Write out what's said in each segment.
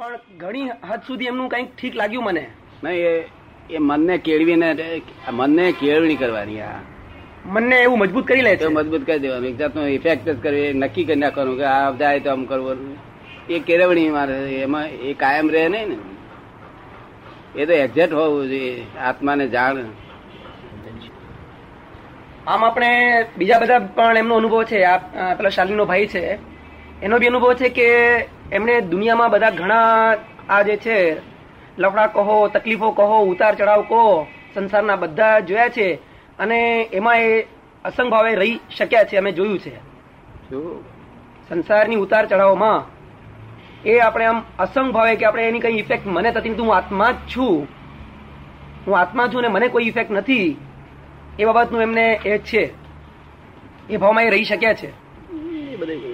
પણ ઘણી હદ સુધી એમનું કંઈક ઠીક લાગ્યું મને. નહીં એ એ મનને કેળવીને મનને કેળવણી કરવાની આ મનને એવું મજબૂત કરી લે તો મજબૂત કરી દેવાનું. એક જાતનો ઇફેક્ટ જ કરવી નક્કી કરી નાખવાનું કે આ જાય તો આમ કરવાનું. એ કેળવણી મારે એમાં એ કાયમ રહે નહીં ને. એ તો એક્ઝેક્ટ હોવું જોઈએ આત્માને જાણ. આમ આપણે બીજા બધા પણ એમનો અનુભવ છે. આ પેલા શાલીનો ભાઈ છે. એનો બી અનુભવ છે કે એમણે દુનિયામાં બધા ઘણા આ જે છે લફડા કહો તકલીફો કહો ઉતાર ચઢાવ કહો સંસારના બધા જોયા છે અને એમાં એ અસંગ ભાવે રહી શક્યા છે અમે જોયું છે. સંસારની ઉતાર ચઢાવમાં એ આપણે આમ અસંગ ભાવે કે આપણે એની કઈ ઇફેક્ટ મને થતી નથી હું આત્મા જ છું. હું આત્મા છું ને મને કોઈ ઇફેક્ટ નથી. એ બાબતનું એમને એ છે. એ ભાવમાં એ રહી શક્યા છે. એ બધું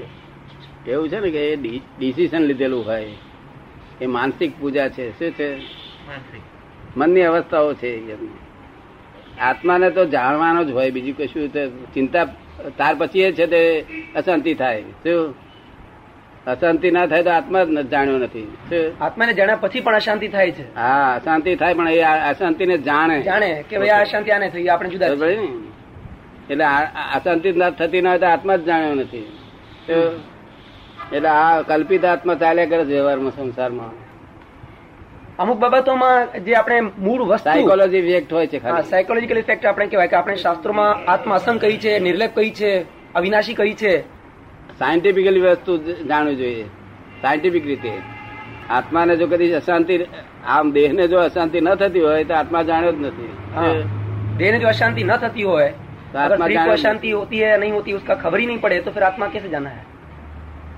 એવું છે ને કે એ ડિસિઝન લીધેલું હોય. એ માનસિક પૂજા છે. શું છે? મનની અવસ્થાઓ છે આત્માને તો જાણવાનો જ હોય. બીજું કશું તો ચિંતા ત્યાર પછી એ છે તે અશાંતિ થાય. શું? અશાંતિ ના થાય તો આત્મા જ ન- જાણ્યો નથી. આત્માને જાણ્યા પછી પણ અશાંતિ થાય છે. હા અશાંતિ થાય પણ એ અશાંતિ અશાંતિને જાણે. જાણે કે ભાઈ આ અશાંતિ આને થઈ આપણે જુદા એટલે અશાંતિ ના થતી ના હોય તો આત્મા જ જાણ્યો નથી. તો એટલે આ કલ્પિત આત્મા ચાલ્યા કરે વ્યવહારમાં સંસારમાં. અમુક બાબતોમાં જે આપણે મૂળ વસ્તુ સાયકોલોજી ફેક્ટ હોય છે સાયકોલોજીકલ ઇફેક્ટ આપણે કહેવાય કે આપણે શાસ્ત્રોમાં આત્માસન કહી છે નિર્લેપ કહી છે અવિનાશી કહી છે. સાયન્ટિફિકલી વસ્તુ જાણવી જોઈએ. સાયન્ટિફિક રીતે. આત્માને જો કદી અશાંતિ આમ દેહને જો અશાંતિ ન થતી હોય તો આત્મા જાણ્યો જ નથી. દેહને જો અશાંતિ ન થતી હોય તો આત્મા અશાંતિ હોતી હૈ નહીં હોતી ઉસકા ખબર ही નહીં પડે તો ફિર આત્મા કેસે જાના હૈ?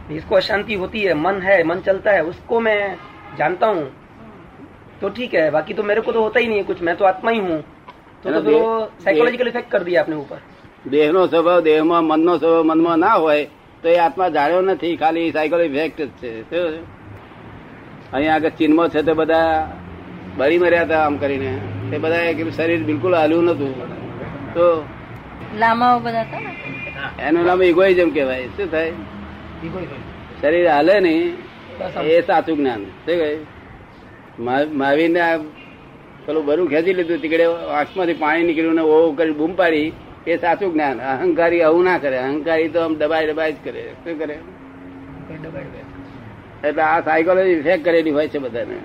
जिसको अशांति होती है मन है मन चलता है उसको मैं जानता हूँ तो ठीक है बाकी तो मेरे को तो होता ही नहीं है कुछ मैं तो आत्मा ही हूँ तो, तो है ना, फिर वो देह- साइकोलॉजिकल इफेक्ट कर दिया अपने ऊपर દેહનો સ્વભાવ દેહમાં મનનો સ્વભાવ મનમાં ના હોય તો એ આત્મા જાણ્યો નથી ખાલી સાયકોલોજી ઇફેક્ટ જ છે શું? અહીંયા આગળ ચીનમાં છે તે બધા બળી મર્યા હતા આમ કરીને તે બધા કીધું શરીર બિલકુલ હાલ્યું નતું તો લામાઓ બધા હતા ને એનું નામ ઇગોઇઝમ કહેવાય શું થાય શરીર હાલે નહીં. એ સાચું જ્ઞાન. શું આ પેલું બરું ખેંચી લીધું તીકડે આંખમાંથી પાણી નીકળ્યું ને ઓ કરી બૂમ પાડી. એ સાચું જ્ઞાન. અહંકારી આવું ના કરે. અહંકારી તો આમ દબાઈ દબાઈ જ કરે. શું કરે? એટલે આ સાયકોલોજી ઇફેક્ટ કરેલી હોય છે બધાને.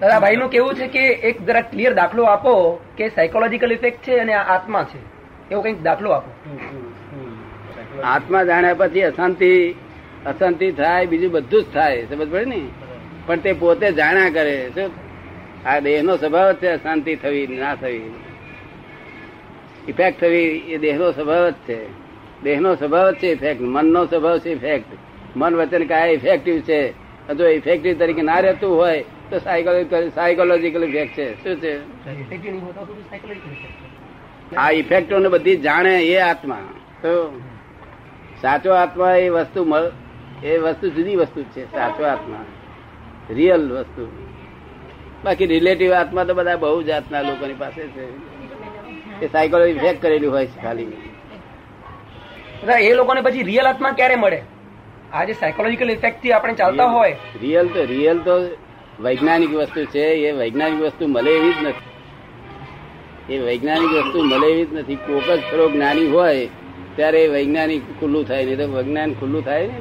દાદા ભાઈ નું કેવું છે કે એક જરા ક્લિયર દાખલો આપો કે સાયકોલોજીકલ ઇફેક્ટ છે અને આ આત્મા છે? એવો કંઈક દાખલો આપો. આત્મા જાણ્યા પછી અશાંતિ અશાંતિ થાય બીજું બધું જ થાય સમજ પડે ને? પણ તે પોતે જાણ્યા કરે શું? આ દેહનો સ્વભાવ જ છે અશાંતિ થવી ના થવી. ઇફેક્ટ થવી એ દેહનો સ્વભાવ જ છે. દેહનો સ્વભાવ છે ઇફેક્ટ મનનો સ્વભાવ છે ઇફેક્ટ મન વચન કાય ઇફેક્ટિવ છે. જો ઇફેક્ટિવ તરીકે ના રહેતું હોય તો સાયકોલોજીકલ સાયકોલોજીકલ ઇફેક્ટ છે. શું છે? આ ઇફેક્ટો ને બધી જાણે એ આત્મા. તો સાચો આત્મા એ વસ્તુ એ વસ્તુ જુદી વસ્તુ છે સાચો આત્મા. રિયલ વસ્તુ. બાકી રિલેટિવ આત્મા તો બધા બહુ જાતના લોકોની પાસે છે. એ સાયકોલોજી ફેક કરેલી હોય છે ખાલી. એ લોકોને પછી રિયલ આત્મા ક્યારે મળે? આ જે સાયકોલોજીકલ ઇફેક્ટથી આપણે ચાલતા હોય. રિયલ તો રિયલ તો વૈજ્ઞાનિક વસ્તુ છે એ વૈજ્ઞાનિક વસ્તુ મળે એવી જ નથી. એ વૈજ્ઞાનિક વસ્તુ મળે એવી જ નથી. કોક જ ખરો જ્ઞાની હોય ત્યારે એ વૈજ્ઞાનિક ખુલ્લું થાય નહીં તો વિજ્ઞાન ખુલ્લું થાય ને.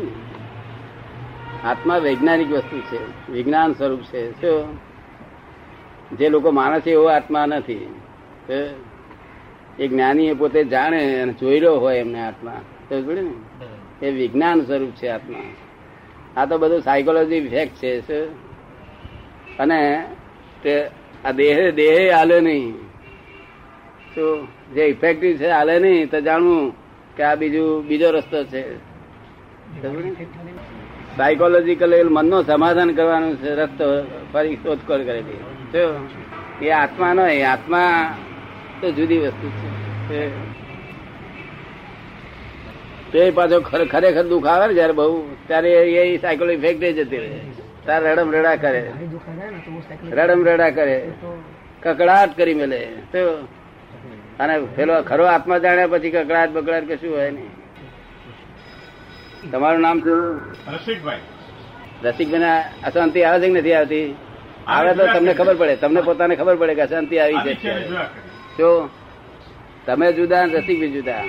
આત્મા વૈજ્ઞાનિક વસ્તુ છે વિજ્ઞાન સ્વરૂપ છે શું જે લોકો માને છે એવો આત્મા નથી એ જ્ઞાની એ પોતે જાણે અને જોઈ રહ્યો હોય એમને આત્મા ને? એ વિજ્ઞાન સ્વરૂપ છે આત્મા. આ તો બધું સાયકોલોજી ઇફેક્ટ છે શું? અને તે આ દેહે દેહે હાલે નહીં. શું જે ઇફેક્ટિવ છે હાલે નહીં તો જાણવું કે આ બીજું, બીજો રસ્તો છે. સાયકોલોજીકલ મનનો સમાધાન કરવાનું રસ્તો ફરી શોધખોળ કરેલી છે એ આત્મા નો આત્મા તો જુદી વસ્તુ છે. તે પાછો ખરેખર દુઃખ આવે ને જયારે બહુ, ત્યારે એ સાયકોલોજી ઇફેક્ટ જતી રહે. તારે રડમ રડા કરે. રડમ રડા કરે. કકડાટ કરી મેલે. તો અને પેલો ખરો આત્મા જાણ્યા પછી કકડાટ બકડાટ કશું હોય નહીં. તમારું નામ શું? રસિકભાઈ. રસિકભાઈ અશાંતિ આવે છે કે નથી આવતી? આવે તો તમને ખબર પડે. તમને પોતાને ખબર પડે કે અશાંતિ આવી છે. જો તમે જુદા રસિકભાઈ જુદા.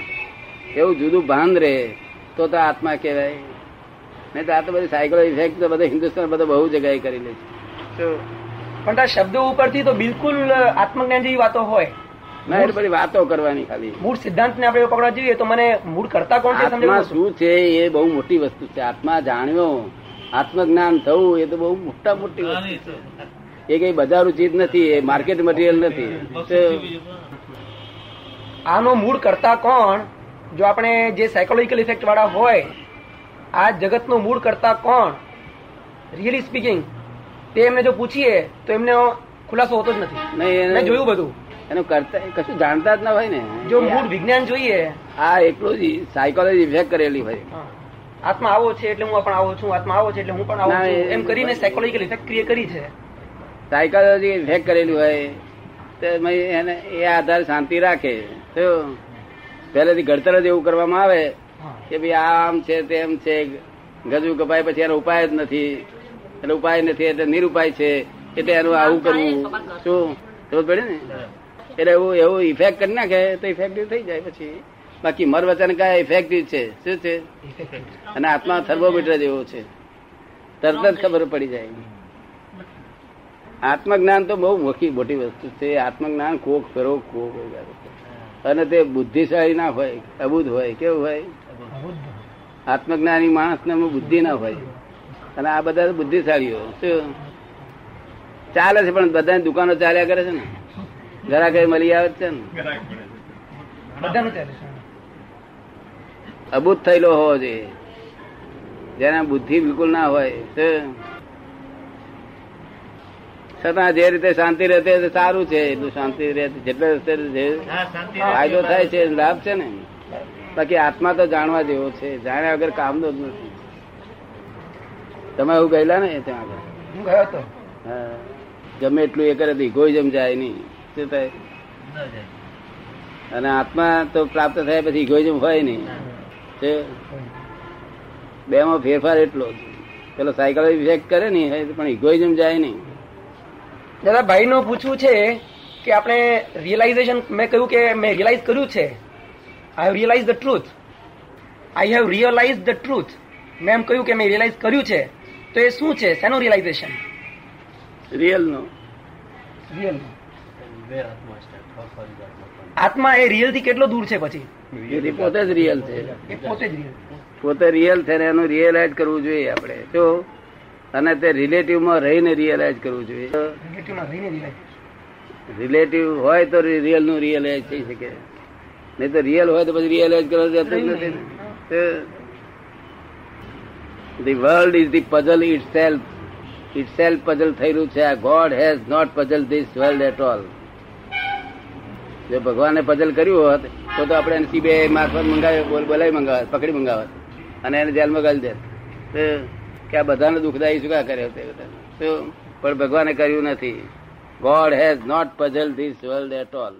એવું જુદું ભાન રહે તો તો આત્મા કહેવાય. નહીં તો આ તો બધી સાયકલ ઇફેક્ટ તો બધા હિન્દુસ્તાન બધા બહુ જગ્યાએ કરી લે છે. પણ આ શબ્દો ઉપરથી તો બિલકુલ આત્મજ્ઞાન જેવી વાતો હોય. ના એટલે બધી વાતો કરવાની ખાલી. મૂળ સિદ્ધાંત ને આપણે પકડવા જઈએ તો મને મૂળ કરતા કોણ છે આત્મા શું છે એ બહુ મોટી વસ્તુ છે. આત્મા જાણ્યો આત્મજ્ઞાન થવું એ તો બહુ મોટા મોટી વસ્તુ છે. એ કઈ બજારું ચીજ નથી એ માર્કેટ મટીરિયલ નથી. આનો મૂળ કરતા કોણ? જો આપણે જે સાયકોલોજીકલ ઇફેક્ટ વાળા હોય આ જગતનો મૂળ કરતા કોણ? રિયલી સ્પીકિંગ તે એમને જો પૂછીએ તો એમને ખુલાસો હોતો જ નથી. નહીં જોયું બધું. એનું કરતા કશું જાણતા જ ના હોય ને. જો મૂળ વિજ્ઞાન જોઈએ. આ એટલું જ સાયકોલોજી ઇફેક્ટ કરેલી હોય. આત્મા આવો છે એટલે હું પણ આવો છું આત્મા આવો છે એટલે હું પણ આવો છું. એમ કરીને સાયકોલોજીકલ ઇફેક્ટ ક્રિએટ કરી છે. સાયકોલોજી ઇફેક્ટ કરેલી હોય તો એને એ આધાર શાંતિ રાખે. તો પહેલેથી ઘડતર જ એવું કરવામાં આવે કે ભાઈ આમ છે તેમ છે ગજુ કપાય પછી એનો ઉપાય જ નથી. એટલે ઉપાય નથી એટલે નિરુપાય છે. એટલે એનું આવું કરવું. શું? ખબર પડે ને? એટલે એવું એવું ઇફેક્ટ કરી નાખે તો ઇફેક્ટિવ થઈ જાય પછી. બાકી મર વચન કયા ઇફેક્ટિવ છે? શું છે? અને આત્મા થર્મોમીટર જેવો છે. તરત જ ખબર પડી જાય. આત્મજ્ઞાન તો બહુ મોટી મોટી વસ્તુ છે. આત્મજ્ઞાન કોક ફેરો, કોક અને તે બુદ્ધિશાળી ના હોય, અબુદ્ધ હોય, કેવું હોય? આત્મજ્ઞાની માણસ ને બુદ્ધિ ના હોય. અને આ બધા બુદ્ધિશાળીઓ. શું? ચાલે છે પણ બધાની દુકાનો ચાલ્યા કરે છે ને? જરા કઈ મળી આવે છે ને બધાનું ચાલે છે. અબુધ થયેલો હોવો જોઈએ. જેના બુદ્ધિ બિલકુલ ના હોય છતાં જે રીતે શાંતિ રહે તે સારું છે. એટલું શાંતિ રહે જેટલે રસ્તે ફાયદો થાય છે લાભ છે ને. બાકી આત્મા તો જાણવા જેવો છે. જાણ્યા વગર કામનો જ નથી. તમે એવું ગયેલા ને ત્યાં આગળ? હું ગયો હતો. હા. ગમે એટલું એ કરે તો ઇગોઇઝમ જાય નહીં. શું થાય? અને આત્મા તો પ્રાપ્ત થયા પછી ઇગોઇઝમ હોય નહીં. તે બે માં ફેરફાર એટલો પેલો સાયકલ ઇફેક્ટ કરે ને પણ ઇગોઇઝમ જાય નહીં. દાદા ભાઈ નું પૂછવું છે કે આપણે રિયલાઇઝેશન મેં કહ્યું કે મેં રિયલાઇઝ કર્યું છે. I have realise the truth I have realise the truth મેં એમ કહ્યું કે મેં રિયલાઇઝ કર્યું છે. તો એ શું છે? શેનું રિયલાઇઝેશન રિયલ નો. રિયલ આત્મા એ રિયલથી કેટલો દૂર છે પછી? પોતે જ રિયલ છે. પોતે જ રિયલ પોતે રિયલ છે ને એનું રિયલાઇઝ કરવું જોઈએ આપણે. જો અને તે રિલેટિવમાં રહીને રિયલાઇઝ કરવું જોઈએ. રિલેટિવમાં. રિલેટિવ હોય તો રિયલનું રિયલાઇઝ થઈ શકે. નહીં તો રિયલ હોય તો પછી રિયલાઇઝ કરવા જતું નથી. The world is the puzzle itself itself puzzle થયેલું છે. આ God has not puzzle this world at all જો ભગવાને પઝલ કર્યું હોત, તો તો આપણે એને સીબીઆઈ મારફત મંગાવી, બોલ બોલાવી મંગાવત, પકડી મંગાવત. અને એને જેલમાં ગાલી દેત. કે આ બધાને દુઃખદાયી શું કા કર્યો તે બધા? તો પણ ભગવાને કર્યું નથી. God has not puzzle this world at all